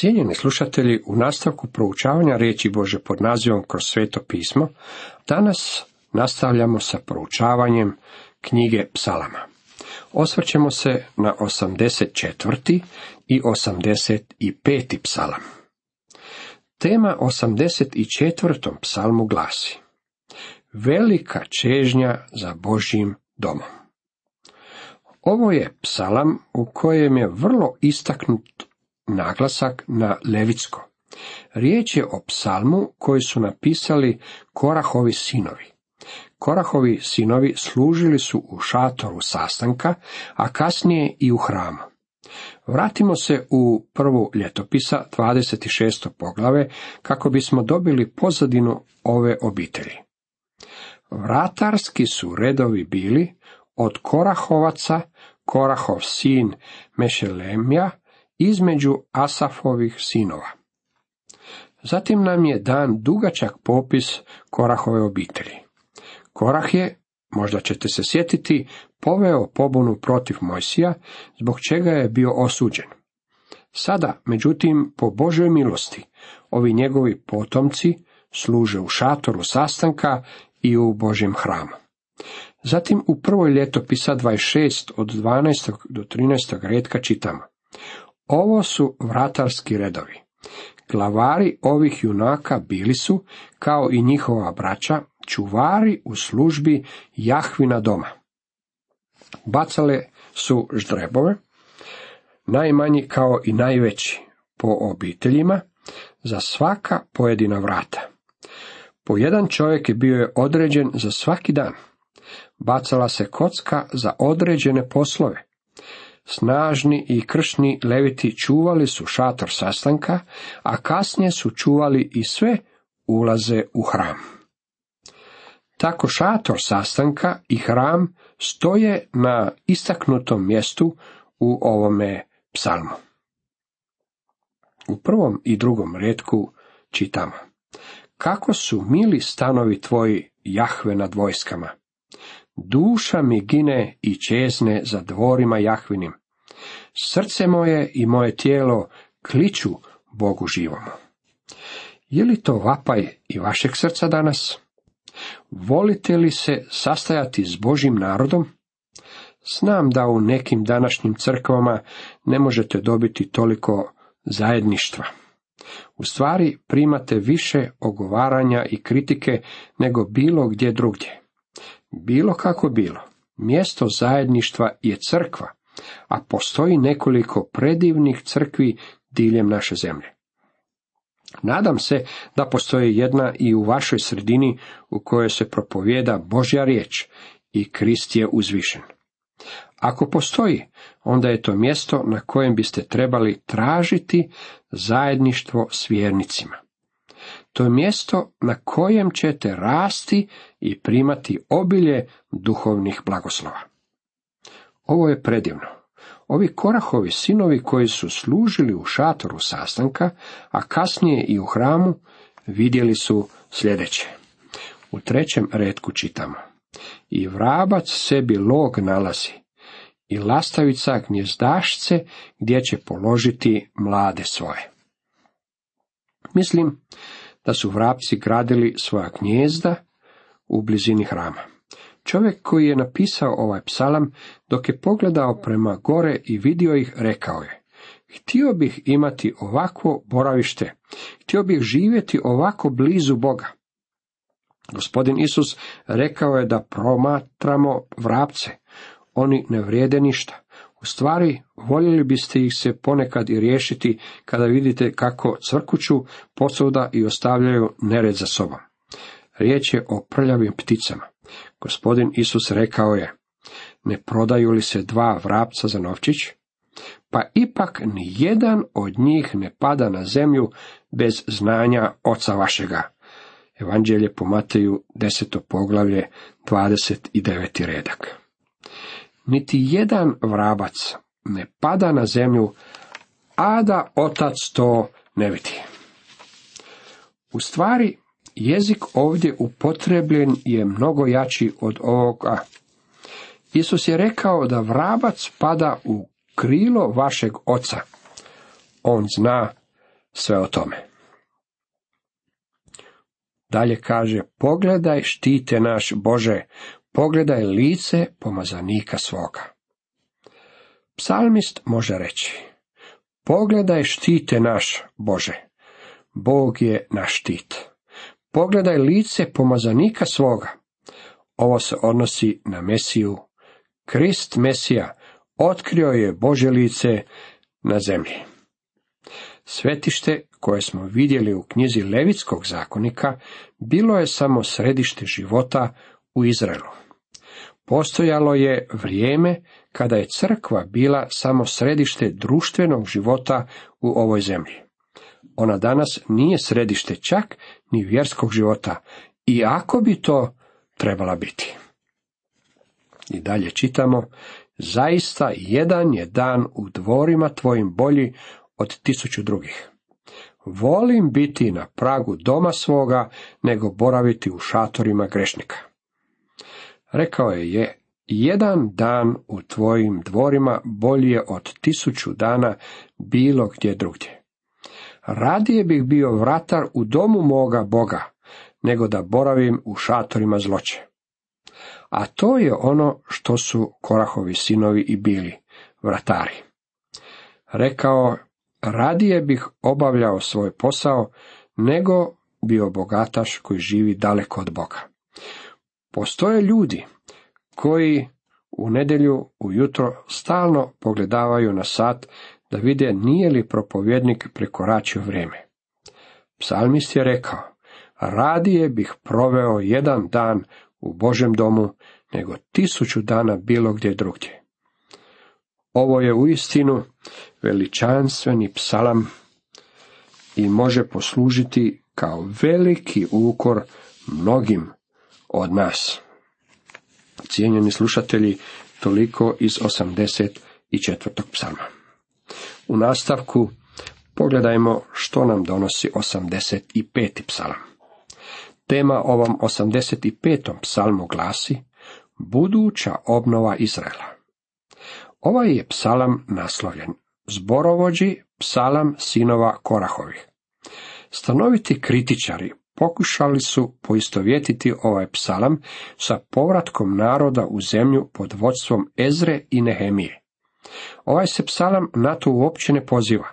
Cijenjeni slušatelji, u nastavku proučavanja riječi Bože pod nazivom kroz sveto pismo, danas nastavljamo sa proučavanjem knjige psalama. Osvrćemo se na 84. i 85. psalam. Tema 84. psalmu glasi Velika čežnja za Božjim domom. Ovo je psalam u kojem je vrlo istaknut naglasak na levitsko. Riječ je o psalmu koji su napisali Korahovi sinovi. Korahovi sinovi služili su u šatoru sastanka, a kasnije i u hramu. Vratimo se u prvu ljetopisa 26. poglave kako bismo dobili pozadinu ove obitelji. Vratarski su redovi bili od Korahovaca, Korahov sin Mešelemja, između Asafovih sinova. Zatim nam je dan dugačak popis Korahove obitelji. Korah je, možda ćete se sjetiti, poveo pobunu protiv Mojsija, zbog čega je bio osuđen. Sada, međutim, po Božoj milosti, ovi njegovi potomci služe u šatoru sastanka i u Božjem hramu. Zatim u prvoj ljetopisa 26 od 12. do 13. redka čitamo. Ovo su vratarski redovi. Glavari ovih junaka bili su, kao i njihova braća, čuvari u službi Jahvina doma. Bacale su ždrebove, najmanji kao i najveći, po obiteljima, za svaka pojedina vrata. Po jedan čovjek je bio je određen za svaki dan. Bacala se kocka za određene poslove. Snažni i kršni leviti čuvali su šator sastanka, a kasnije su čuvali i sve ulaze u hram. Tako šator sastanka i hram stoje na istaknutom mjestu u ovome psalmu. U prvom i drugom redku čitamo. Kako su mili stanovi tvoji, Jahve nad vojskama. Duša mi gine i čezne za dvorima Jahvinim. Srce moje i moje tijelo kliču Bogu živomu. Je li to vapaj i vašeg srca danas? Volite li se sastajati s Božim narodom? Znam da u nekim današnjim crkvama ne možete dobiti toliko zajedništva. U stvari primate više ogovaranja i kritike nego bilo gdje drugdje. Bilo kako bilo, mjesto zajedništva je crkva, a postoji nekoliko predivnih crkvi diljem naše zemlje. Nadam se da postoji jedna i u vašoj sredini u kojoj se propovjeda Božja riječ i Krist je uzvišen. Ako postoji, onda je to mjesto na kojem biste trebali tražiti zajedništvo s vjernicima. To je mjesto na kojem ćete rasti i primati obilje duhovnih blagoslova. Ovo je predivno. Ovi Korahovi sinovi koji su služili u šatoru sastanka, a kasnije i u hramu, vidjeli su sljedeće. U trećem redku čitamo. I vrabac sebi log nalazi, i lastavica gnjezdašce gdje će položiti mlade svoje. Mislim da su vrapci gradili svoja gnjezda u blizini hrama. Čovjek koji je napisao ovaj psalam, dok je pogledao prema gore i vidio ih, rekao je, htio bih imati ovakvo boravište, htio bih živjeti ovako blizu Boga. Gospodin Isus rekao je da promatramo vrapce, oni ne vrijede ništa. U stvari, voljeli biste ih se ponekad i riješiti kada vidite kako crkuću posuda i ostavljaju nered za sobom. Riječ je o prljavim pticama. Gospodin Isus rekao je, ne prodaju li se dva vrapca za novčić? Pa ipak ni jedan od njih ne pada na zemlju bez znanja oca vašega. Evanđelje po Mateju, deseto poglavlje, 29. redak. Niti jedan vrabac ne pada na zemlju, a da otac to ne vidi. U stvari, Jezik ovdje upotrebljen je mnogo jači od ovoga. Isus je rekao da vrabac pada u krilo vašeg oca. On zna sve o tome. Dalje kaže, pogledaj štite naš Bože, pogledaj lice pomazanika svoga. Psalmist može reći, pogledaj štite naš Bože, Bog je naš štit. Pogledaj lice pomazanika svoga. Ovo se odnosi na Mesiju. Krist Mesija otkrio je Bože lice na zemlji. Svetište koje smo vidjeli u knjizi Levitskog zakonika bilo je samo središte života u Izraelu. Postojalo je vrijeme kada je crkva bila samo središte društvenog života u ovoj zemlji. Ona danas nije središte čak ni vjerskog života, iako bi to trebala biti. I dalje čitamo, zaista jedan je dan u dvorima tvojim bolji od tisuću drugih. Volim biti na pragu doma svoga, nego boraviti u šatorima grešnika. Rekao je je, jedan dan u tvojim dvorima bolji je od tisuću dana bilo gdje drugdje. Radije bih bio vratar u domu moga Boga, nego da boravim u šatorima zloće. A to je ono što su Korahovi sinovi i bili, vratari. Rekao, radije bih obavljao svoj posao, nego bio bogataš koji živi daleko od Boga. Postoje ljudi koji u nedjelju ujutro stalno pogledavaju na sat da vide nije li propovjednik prekoračio vrijeme. Psalmist je rekao, radije bih proveo jedan dan u Božem domu, nego tisuću dana bilo gdje drugdje. Ovo je uistinu veličanstveni psalam i može poslužiti kao veliki ukor mnogim od nas. Cijenjeni slušatelji, toliko iz 84. psalma. U nastavku pogledajmo što nam donosi 85. psalam. Tema ovom 85. psalmu glasi Buduća obnova Izraela. Ovaj je psalam naslovljen Zborovođi psalam sinova Korahovih. Stanoviti kritičari pokušali su poistovjetiti ovaj psalam sa povratkom naroda u zemlju pod vodstvom Ezre i Nehemije. Ovaj se psalam na to uopće ne poziva.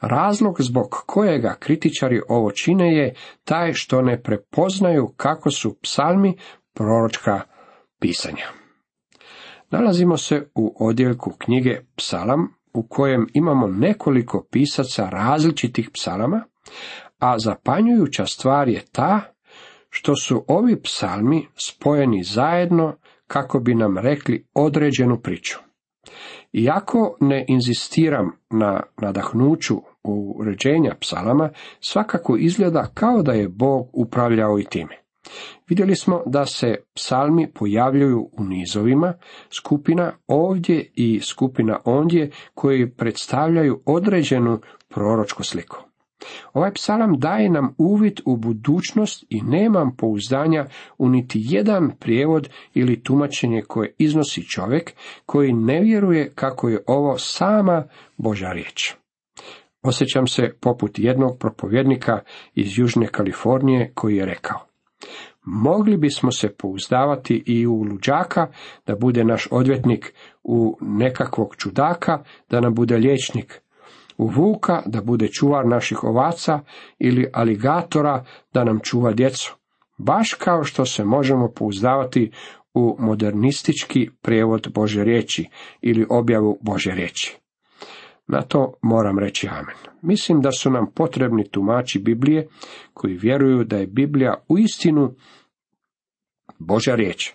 Razlog zbog kojega kritičari ovo čine je taj što ne prepoznaju kako su psalmi proročka pisanja. Nalazimo se u odjeljku knjige Psalam u kojem imamo nekoliko pisaca različitih psalama, a zapanjujuća stvar je ta što su ovi psalmi spojeni zajedno kako bi nam rekli određenu priču. Iako ne inzistiram na nadahnuću uređenja psalama, svakako izgleda kao da je Bog upravljao i time. Vidjeli smo da se psalmi pojavljuju u nizovima, skupina ovdje i skupina ondje koji predstavljaju određenu proročku sliku. Ovaj psalam daje nam uvid u budućnost i nemam pouzdanja u niti jedan prijevod ili tumačenje koje iznosi čovjek koji ne vjeruje kako je ovo sama Boža riječ. Osjećam se poput jednog propovjednika iz Južne Kalifornije koji je rekao Mogli bismo se pouzdavati i u luđaka, da bude naš odvjetnik, u nekakvog čudaka, da nam bude liječnik, u vuka da bude čuvar naših ovaca ili aligatora da nam čuva djecu. Baš kao što se možemo pouzdavati u modernistički prijevod Bože riječi ili objavu Bože riječi. Na to moram reći amen. Mislim da su nam potrebni tumači Biblije koji vjeruju da je Biblija u istinu Božja riječ,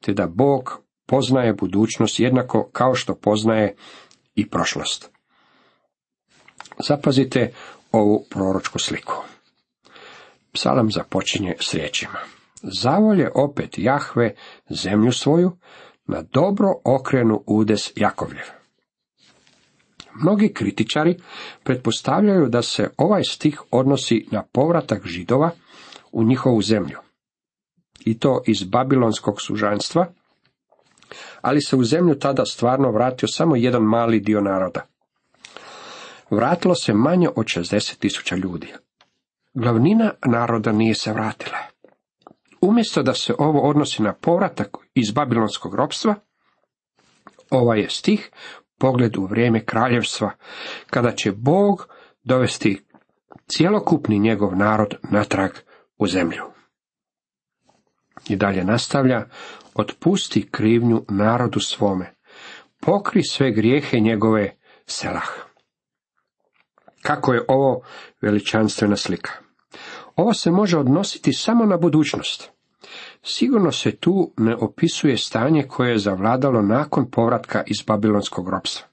te da Bog poznaje budućnost jednako kao što poznaje i prošlost. Zapazite ovu proročku sliku. Psalam započinje s riječima. Zavolje opet Jahve zemlju svoju, na dobro okrenu udes Jakovljev. Mnogi kritičari pretpostavljaju da se ovaj stih odnosi na povratak židova u njihovu zemlju. I to iz babilonskog sužanstva, ali se u zemlju tada stvarno vratio samo jedan mali dio naroda. Vratilo se manje od 60 tisuća ljudi. Glavnina naroda nije se vratila. Umjesto da se ovo odnosi na povratak iz babilonskog ropstva, ovaj je stih pogled u vrijeme kraljevstva, kada će Bog dovesti cjelokupni njegov narod natrag u zemlju. I dalje nastavlja, otpusti krivnju narodu svome, pokri sve grijehe njegove selah. Kako je ovo veličanstvena slika? Ovo se može odnositi samo na budućnost. Sigurno se tu ne opisuje stanje koje je zavladalo nakon povratka iz babilonskog ropstva.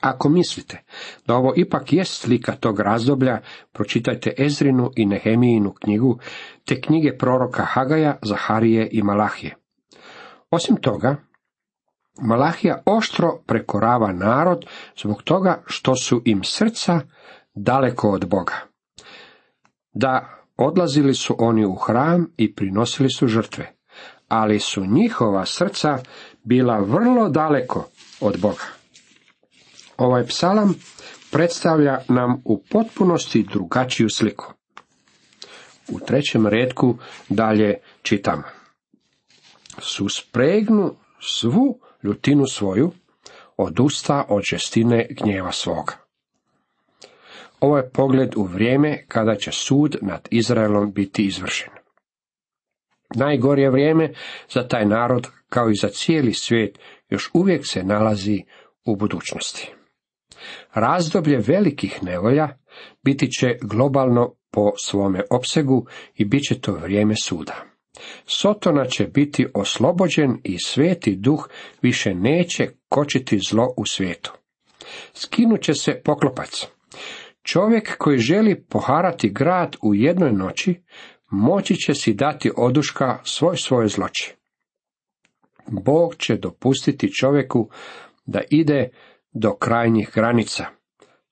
Ako mislite da ovo ipak jest slika tog razdoblja, pročitajte Ezrinu i Nehemijinu knjigu, te knjige proroka Hagaja, Zaharije i Malahije. Osim toga, Malahija oštro prekorava narod zbog toga što su im srca daleko od Boga. Da, odlazili su oni u hram i prinosili su žrtve, ali su njihova srca bila vrlo daleko od Boga. Ovaj psalam predstavlja nam u potpunosti drugačiju sliku. U trećem redku dalje čitamo. Suspregnu svu ljutinu svoju, odusta od žestine gnjeva svoga. Ovo je pogled u vrijeme kada će sud nad Izraelom biti izvršen. Najgorije vrijeme za taj narod, kao i za cijeli svijet, još uvijek se nalazi u budućnosti. Razdoblje velikih nevolja biti će globalno po svome opsegu i bit će to vrijeme suda. Sotona će biti oslobođen i sveti duh više neće kočiti zlo u svijetu. Skinut će se poklopac. Čovjek koji želi poharati grad u jednoj noći, moći će si dati oduška svoj svoje zloči. Bog će dopustiti čovjeku da ide do krajnjih granica,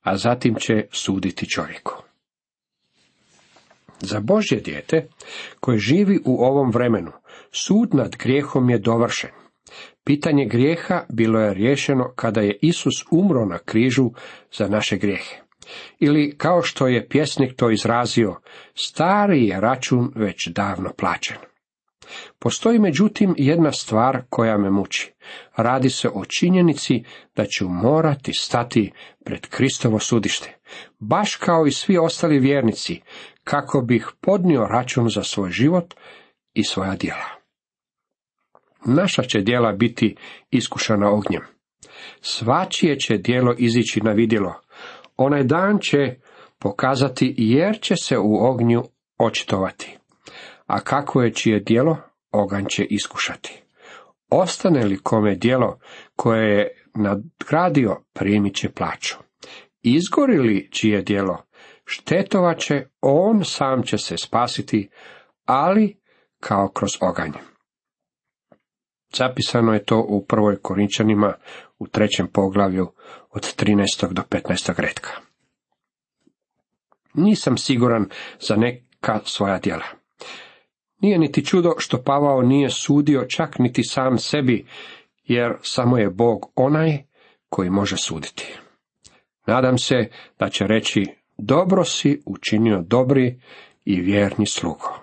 a zatim će suditi čovjeku. Za Božje dijete, koje živi u ovom vremenu, sud nad grijehom je dovršen. Pitanje grijeha bilo je riješeno kada je Isus umro na križu za naše grijehe. Ili, kao što je pjesnik to izrazio, stari je račun već davno plaćen. Postoji međutim jedna stvar koja me muči. Radi se o činjenici da ću morati stati pred Kristovo sudište. Baš kao i svi ostali vjernici, kako bih podnio račun za svoj život i svoja djela. Naša će djela biti iskušana ognjem. Svačije će djelo izići na vidjelo. Onaj dan će pokazati jer će se u ognju očitovati. A kako je čije djelo, oganj će iskušati. Ostane li kome djelo koje je nadgradio, primit će plaću. Izgori li čije djelo, štetovat će, on sam će se spasiti, ali kao kroz oganj. Zapisano je to u prvoj Korinčanima u trećem poglavlju od 13. do 15. redka. Nisam siguran za neka svoja djela. Nije niti čudo što Pavao nije sudio čak niti sam sebi, jer samo je Bog onaj koji može suditi. Nadam se da će reći dobro si učinio dobri i vjerni slugo,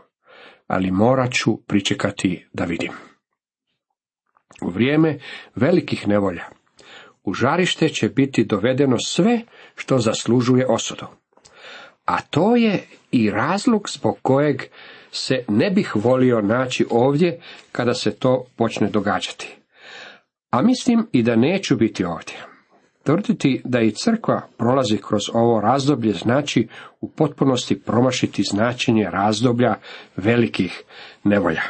ali morat ću pričekati da vidim. U vrijeme velikih nevolja, u žarište će biti dovedeno sve što zaslužuje osudu. A to je i razlog zbog kojeg se ne bih volio naći ovdje kada se to počne događati. A mislim i da neću biti ovdje. Tvrditi da i crkva prolazi kroz ovo razdoblje znači u potpunosti promašiti značenje razdoblja velikih nevolja.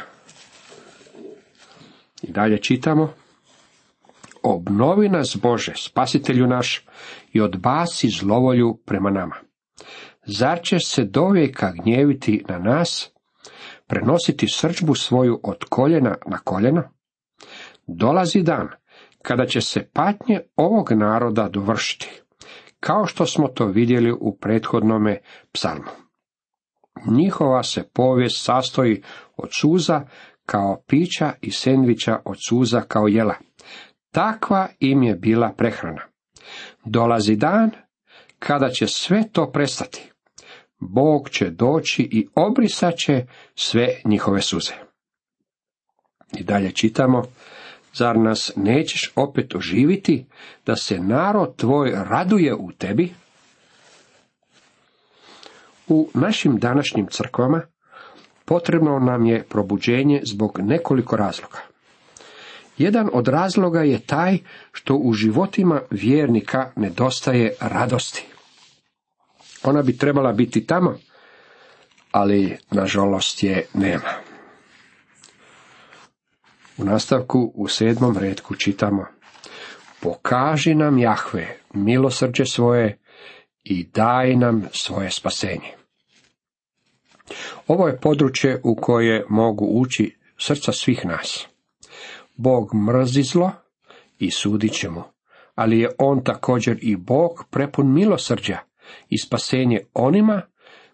I dalje čitamo. Obnovi nas Bože, spasitelju naš, i odbaci zlovolju prema nama. Zar će se dovijeka gnjeviti na nas, prenositi srčbu svoju od koljena na koljeno? Dolazi dan kada će se patnje ovog naroda dovršiti, kao što smo to vidjeli u prethodnome psalmu. Njihova se povijest sastoji od suza kao pića i sendviča od suza kao jela. Takva im je bila prehrana. Dolazi dan kada će sve to prestati, Bog će doći i obrisat će sve njihove suze. I dalje čitamo, zar nas nećeš opet oživiti, da se narod tvoj raduje u tebi? U našim današnjim crkvama potrebno nam je probuđenje zbog nekoliko razloga. Jedan od razloga je taj što u životima vjernika nedostaje radosti. Ona bi trebala biti tamo, ali nažalost je nema. U nastavku u sedmom redku čitamo Pokaži nam Jahve milosrđe svoje i daj nam svoje spasenje. Ovo je područje u koje mogu ući srca svih nas. Bog mrzi zlo i sudit će mu, ali je on također i Bog prepun milosrđa i spasenje onima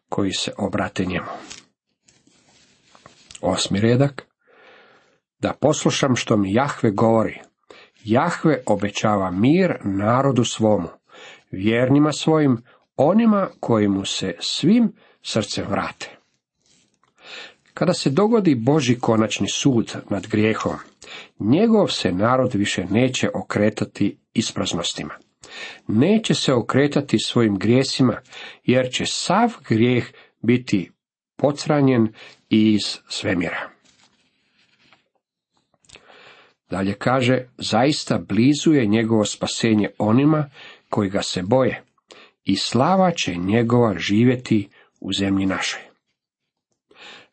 koji se obrate njemu. Osmi redak. Da poslušam što mi Jahve govori. Jahve obećava mir narodu svomu, vjernima svojim, onima koji mu se svim srcem vrate. Kada se dogodi Boži konačni sud nad grijehom, njegov se narod više neće okretati ispraznostima. Neće se okretati svojim grijesima, jer će sav grijeh biti pocranjen iz svemira. Dalje kaže, zaista blizu je njegovo spasenje onima koji ga se boje i slava će njegova živjeti u zemlji našoj.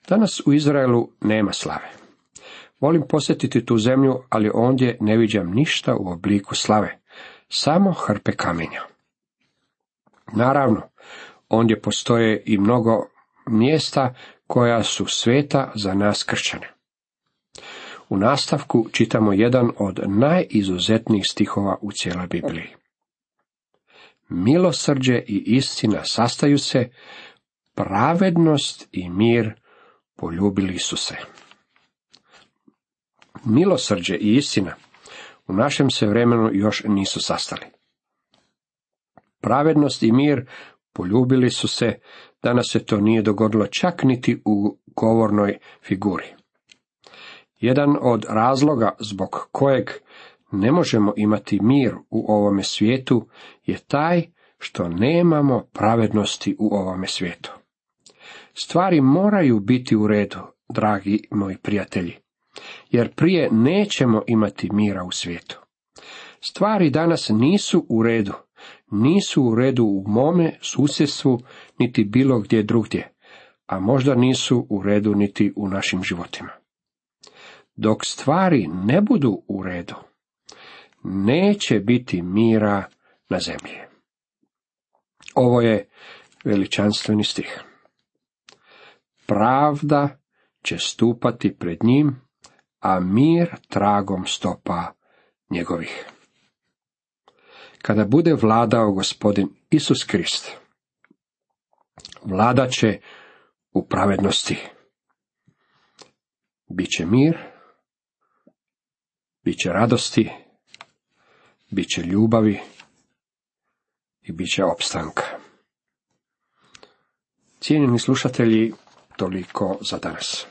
Danas u Izraelu nema slave. Volim posjetiti tu zemlju, ali ondje ne viđam ništa u obliku slave, samo hrpe kamenja. Naravno, ondje postoje i mnogo mjesta koja su sveta za nas kršćane. U nastavku čitamo jedan od najizuzetnijih stihova u cijeloj Bibliji. Milosrđe i istina sastaju se, pravednost i mir poljubili su se. Milosrđe i istina u našem se vremenu još nisu sastali. Pravednost i mir poljubili su se, danas se to nije dogodilo čak niti u govornoj figuri. Jedan od razloga zbog kojeg ne možemo imati mir u ovome svijetu je taj što nemamo pravednosti u ovome svijetu. Stvari moraju biti u redu, dragi moji prijatelji, jer prije nećemo imati mira u svijetu. Stvari danas nisu u redu, nisu u redu u mome susjedstvu, niti bilo gdje drugdje, a možda nisu u redu niti u našim životima. Dok stvari ne budu u redu, neće biti mira na zemlji. Ovo je veličanstveni stih. Pravda će stupati pred njim, a mir tragom stopa njegovih. Kada bude vladao gospodin Isus Krist, vlada će u pravednosti. Biće mir, bit će radosti, bit će ljubavi i bit će opstanka. Cijenjeni slušatelji, toliko za danas.